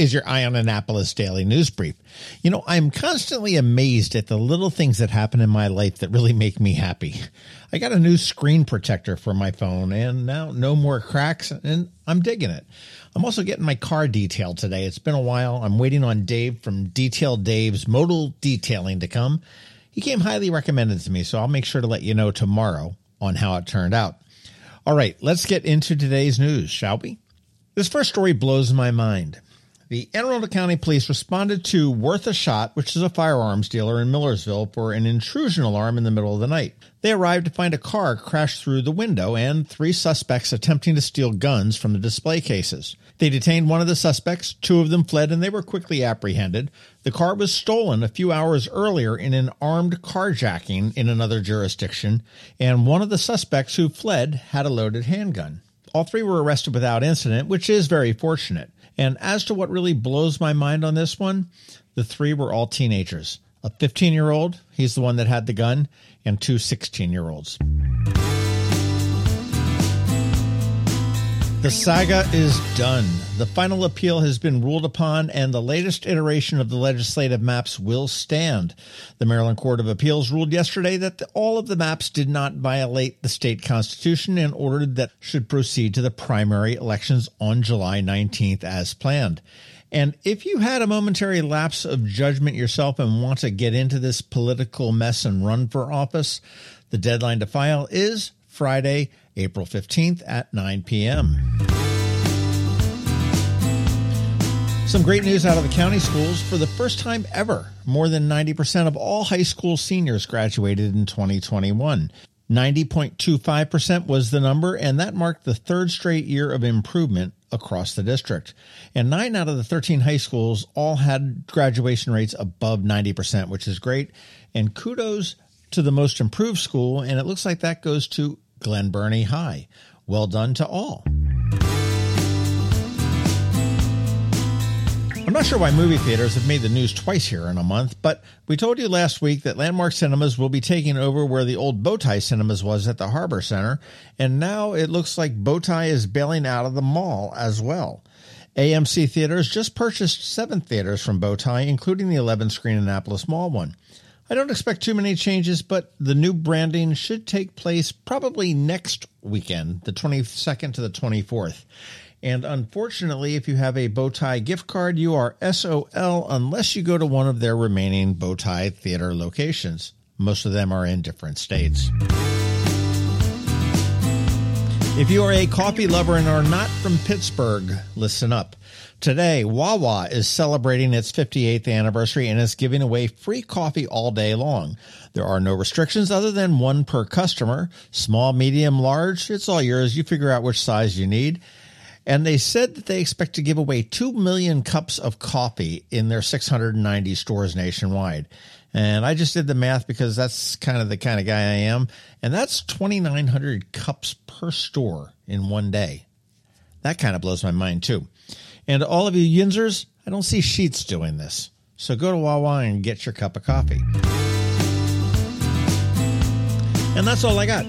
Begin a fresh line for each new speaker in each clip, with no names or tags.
is your Eye on Annapolis daily news brief. You know, I'm constantly amazed at the little things that happen in my life that really make me happy. I got a new screen protector for my phone and now no more cracks and I'm digging it. I'm also getting my car detailed today. It's been a while. I'm waiting on Dave from Detail Dave's Modal Detailing to come. He came highly recommended to me, so I'll make sure to let you know tomorrow on how it turned out. All right, let's get into today's news, shall we? This first story blows my mind. The Anne Arundel County Police responded to Worth a Shot, which is a firearms dealer in Millersville, for an intrusion alarm in the middle of the night. They arrived to find a car crashed through the window and three suspects attempting to steal guns from the display cases. They detained one of the suspects, two of them fled, and they were quickly apprehended. The car was stolen a few hours earlier in an armed carjacking in another jurisdiction, and one of the suspects who fled had a loaded handgun. All three were arrested without incident, which is very fortunate. And as to what really blows my mind on this one, the three were all teenagers. A 15 year old, he's the one that had the gun, and two 16 year olds. The saga is done. The final appeal has been ruled upon, and the latest iteration of the legislative maps will stand. The Maryland Court of Appeals ruled yesterday that the, all of the maps did not violate the state constitution and ordered that should proceed to the primary elections on July 19th as planned. And if you had a momentary lapse of judgment yourself and want to get into this political mess and run for office, the deadline to file is Friday, April 15th at 9 p.m. Some great news out of the county schools. For the first time ever, more than 90% of all high school seniors graduated in 2021. 90.25% was the number, and that marked the third straight year of improvement across the district. And nine out of the 13 high schools all had graduation rates above 90%, which is great. And kudos to the most improved school, and it looks like that goes to Glen Burnie High. Well done to all. I'm not sure why movie theaters have made the news twice here in a month, but we told you last week that Landmark Cinemas will be taking over where the old Bowtie Cinemas was at the Harbor Center, and now it looks like Bowtie is bailing out of the mall as well. AMC Theaters just purchased seven theaters from Bowtie, including the 11 screen Annapolis Mall one. I don't expect too many changes, but the new branding should take place probably next weekend, the 22nd to the 24th. And unfortunately, if you have a Bowtie gift card, you are SOL unless you go to one of their remaining Bowtie theater locations. Most of them are in different states. If you are a coffee lover and are not from Pittsburgh, listen up. Today, Wawa is celebrating its 58th anniversary and is giving away free coffee all day long. There are no restrictions other than one per customer. Small, medium, large, it's all yours. You figure out which size you need. And they said that they expect to give away 2 million cups of coffee in their 690 stores nationwide. And I just did the math because that's kind of the kind of guy I am. And that's 2,900 cups per store in one day. That kind of blows my mind too. And all of you Yinzers, I don't see Sheets doing this. So go to Wawa and get your cup of coffee. And that's all I got.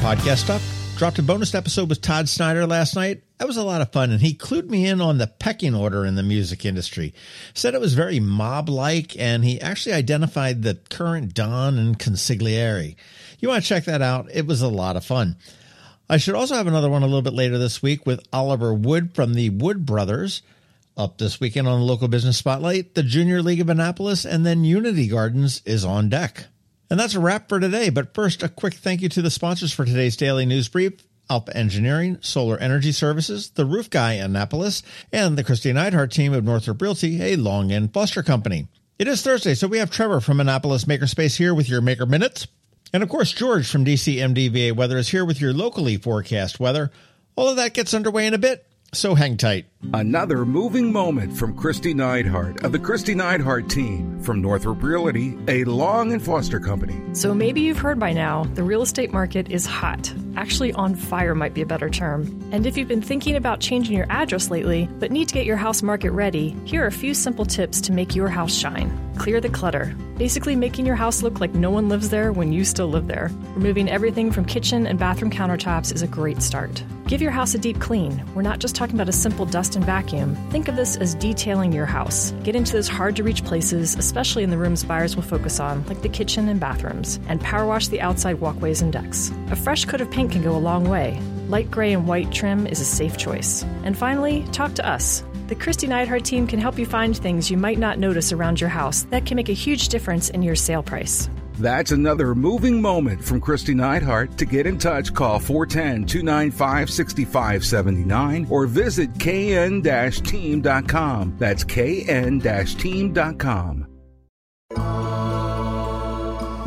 Podcast stuff. Dropped a bonus episode with Todd Snider last night. That was a lot of fun, and he clued me in on the pecking order in the music industry. Said it was very mob like, and he actually identified the current Don and consigliere. You want to check that out? It was a lot of fun. I should also have another one a little bit later this week with Oliver Wood from the Wood Brothers. Up this weekend on the local business spotlight, the Junior League of Annapolis, and then Unity Gardens is on deck. And that's a wrap for today. But first, a quick thank you to the sponsors for today's daily news brief. Alpha Engineering, Solar Energy Services, The Roof Guy Annapolis, and the Christine Neidhardt team of Northrop Realty, a Long and Foster Company. It is Thursday, so we have Trevor from Annapolis Makerspace here with your Maker Minutes. And of course, George from DCMDVA Weather is here with your locally forecast weather. All of that gets underway in a bit. So hang tight.
Another moving moment from Kristi Neidhardt of the Kristi Neidhardt team from Northrop Realty, a Long and Foster company.
So maybe you've heard by now the real estate market is hot. Actually, on fire might be a better term. And if you've been thinking about changing your address lately, but need to get your house market ready, here are a few simple tips to make your house shine. Clear the clutter. Basically, making your house look like no one lives there when you still live there. Removing everything from kitchen and bathroom countertops is a great start. Give your house a deep clean. We're not just talking about a simple dust and vacuum. Think of this as detailing your house. Get into those hard to reach places, especially in the rooms buyers will focus on, like the kitchen and bathrooms, and power wash the outside walkways and decks. A fresh coat of paint can go a long way. Light gray and white trim is a safe choice. And finally, talk to us. The Kristi Neidhardt team can help you find things you might not notice around your house that can make a huge difference in your sale price.
That's another moving moment from Kristi Neidhardt. To get in touch, call 410 295 6579 or visit kn team.com. That's kn team.com.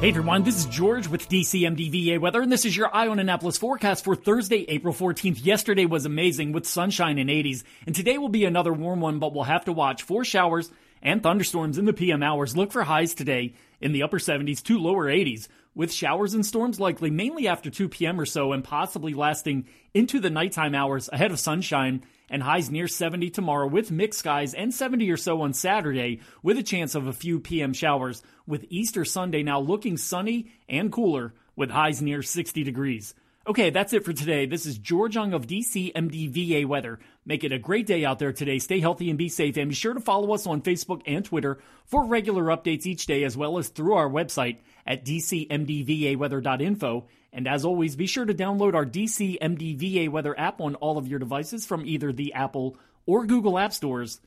Hey everyone, this is George with DCMDVA Weather, and this is your Eye on Annapolis forecast for Thursday, April 14th. Yesterday was amazing with sunshine and 80s, and today will be another warm one, but we'll have to watch for showers and thunderstorms in the PM hours. Look for highs today in the upper 70s to lower 80s, with showers and storms likely mainly after 2 p.m. or so and possibly lasting into the nighttime hours ahead of sunshine and highs near 70 tomorrow with mixed skies and 70 or so on Saturday with a chance of a few PM showers with Easter Sunday now looking sunny and cooler with highs near 60 degrees. Okay, that's it for today. This is George Young of DC MDVA Weather. Make it a great day out there today. Stay healthy and be safe. And be sure to follow us on Facebook and Twitter for regular updates each day, as well as through our website at dcmdvaweather.info. And as always, be sure to download our DC MDVA Weather app on all of your devices from either the Apple or Google App Stores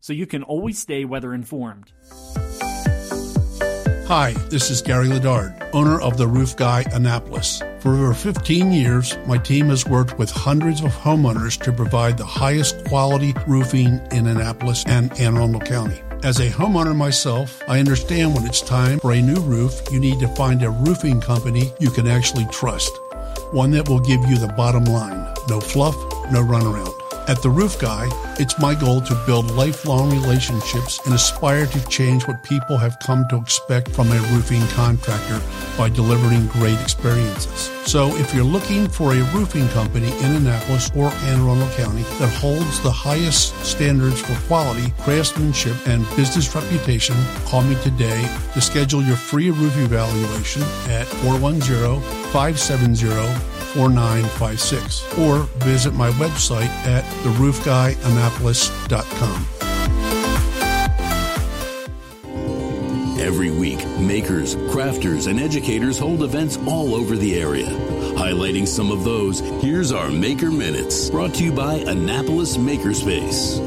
so you can always stay weather informed.
Hi, this is Gary Ladard, owner of the Roof Guy Annapolis. For over 15 years, my team has worked with hundreds of homeowners to provide the highest quality roofing in Annapolis and Anne Arundel County. As a homeowner myself, I understand when it's time for a new roof, you need to find a roofing company you can actually trust. One that will give you the bottom line. No fluff, no runaround. At The Roof Guy, it's my goal to build lifelong relationships and aspire to change what people have come to expect from a roofing contractor by delivering great experiences. So if you're looking for a roofing company in Annapolis or Anne Arundel County that holds the highest standards for quality, craftsmanship, and business reputation, call me today to schedule your free roof evaluation at 410 570 4956 or visit my website at theroofguyannapolis.com.
Every week, makers, crafters, and educators hold events all over the area. Highlighting some of those, here's our Maker Minutes, brought to you by Annapolis Makerspace.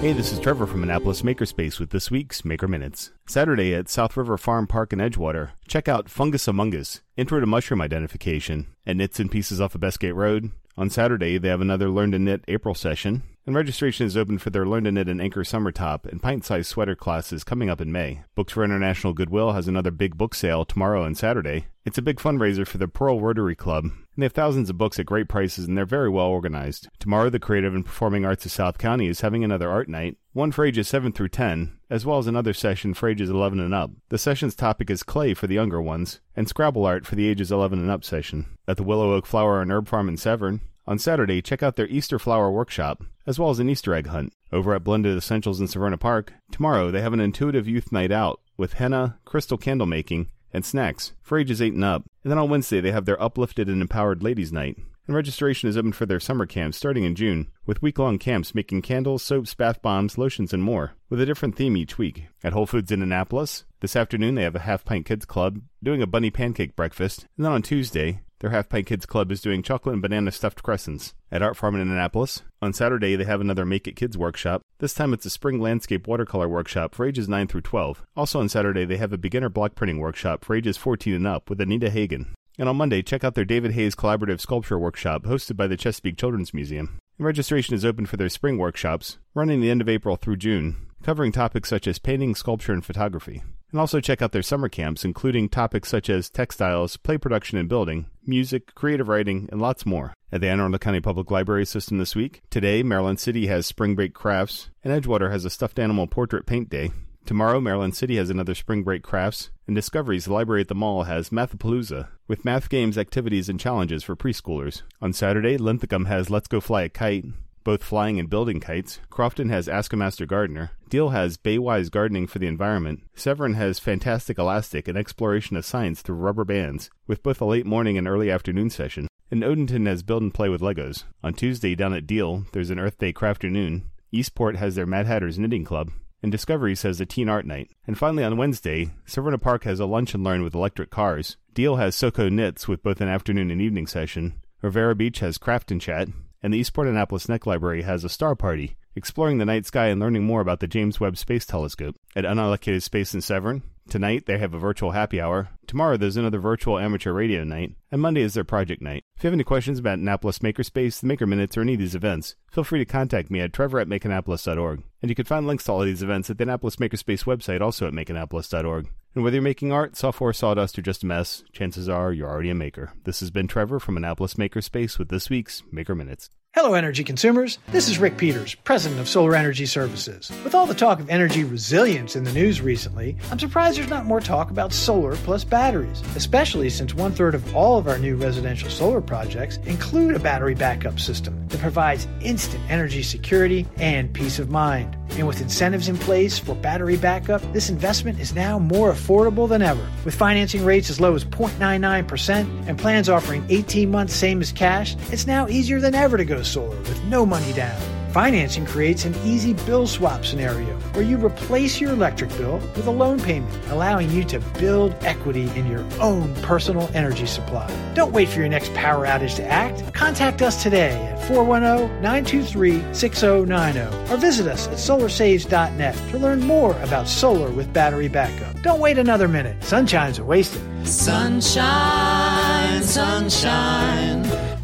Hey, this is Trevor from Annapolis Makerspace with this week's Maker Minutes. Saturday at South River Farm Park in Edgewater, check out Fungus Among Us, Intro to Mushroom Identification, and Knits and Pieces off of Bestgate Road. On Saturday, they have another Learn to Knit April session, and registration is open for their Learn to Knit and Anchor Summer Top and Pint Size Sweater classes coming up in May. Books for International Goodwill has another big book sale tomorrow and Saturday. It's a big fundraiser for the Parole Rotary Club, and they have thousands of books at great prices and they're very well organized. Tomorrow, the Creative and Performing Arts of South County is having another art night, one for ages 7 through 10, as well as another session for ages 11 and up. The session's topic is clay for the younger ones, and Scrabble art for the ages 11 and up session. At the Willow Oak Flower and Herb Farm in Severn, on Saturday, check out their Easter flower workshop, as well as an Easter egg hunt. Over at Blended Essentials in Severna Park, tomorrow they have an intuitive youth night out with henna, crystal candle making, and snacks for ages 8 and up. And then on Wednesday, they have their Uplifted and Empowered Ladies Night. And registration is open for their summer camps starting in June, with week long camps making candles, soaps, bath bombs, lotions, and more, with a different theme each week. At Whole Foods in Annapolis, this afternoon they have a Half Pint Kids Club doing a bunny pancake breakfast. And then on Tuesday, their Half Pint Kids Club is doing chocolate and banana stuffed crescents. At Art Farm in Annapolis, on Saturday they have another Make It Kids workshop. This time it's a spring landscape watercolor workshop for ages 9 through 12. Also on Saturday, they have a beginner block printing workshop for ages 14 and up with Anita Hagen. And on Monday, check out their David Hayes Collaborative Sculpture Workshop hosted by the Chesapeake Children's Museum. And registration is open for their spring workshops, running the end of April through June, covering topics such as painting, sculpture, and photography. And also check out their summer camps, including topics such as textiles, play production and building, music, creative writing, and lots more. At the Anne Arundel County Public Library System this week, today, Maryland City has Spring Break Crafts, and Edgewater has a stuffed animal portrait paint day. Tomorrow, Maryland City has another Spring Break Crafts, and Discoveries, the library at the mall, has Mathapalooza, with math games, activities, and challenges for preschoolers. On Saturday, Linthicum has Let's Go Fly a Kite, both flying and building kites. Crofton has Ask a Master Gardener. Deal has Baywise Gardening for the Environment. Severn has Fantastic Elastic, an exploration of science through rubber bands, with both a late morning and early afternoon session. And Odenton has Build and Play with Legos. On Tuesday, down at Deal, there's an Earth Day Crafternoon. Eastport has their Mad Hatters Knitting Club and Discoveries has a teen art night. And finally, on Wednesday, Severna Park has a lunch and learn with electric cars. Deal has Soko Knits with both an afternoon and evening session. Riviera Beach has Craft and Chat, and the Eastport Annapolis Neck Library has a star party, exploring the night sky and learning more about the James Webb Space Telescope. At Unallocated Space in Severn, Tonight, they have a virtual happy hour. Tomorrow, there's another virtual amateur radio night. And Monday is their project night. If you have any questions about Annapolis Makerspace, the Maker Minutes, or any of these events, feel free to contact me at trevor at makeannapolis.org. And you can find links to all of these events at the Annapolis Makerspace website, also at makeannapolis.org. And whether you're making art, software, sawdust, or just a mess, chances are you're already a maker. This has been Trevor from Annapolis Makerspace with this week's Maker Minutes.
Hello, energy consumers. This is Rick Peters, president of Solar Energy Services. With all the talk of energy resilience in the news recently, I'm surprised there's not more talk about solar plus batteries, especially since one third of all of our new residential solar projects include a battery backup system that provides instant energy security and peace of mind. And with incentives in place for battery backup, this investment is now more affordable than ever. With financing rates as low as 0.99% and plans offering 18 months same as cash, it's now easier than ever to go solar with no money down. Financing creates an easy bill swap scenario where you replace your electric bill with a loan payment, allowing you to build equity in your own personal energy supply. Don't wait for your next power outage to act. Contact us today at 410 923 6090 or visit us at solarsaves.net to learn more about solar with battery backup. Don't wait another minute. Sunshine's a wasted.
Sunshine, sunshine.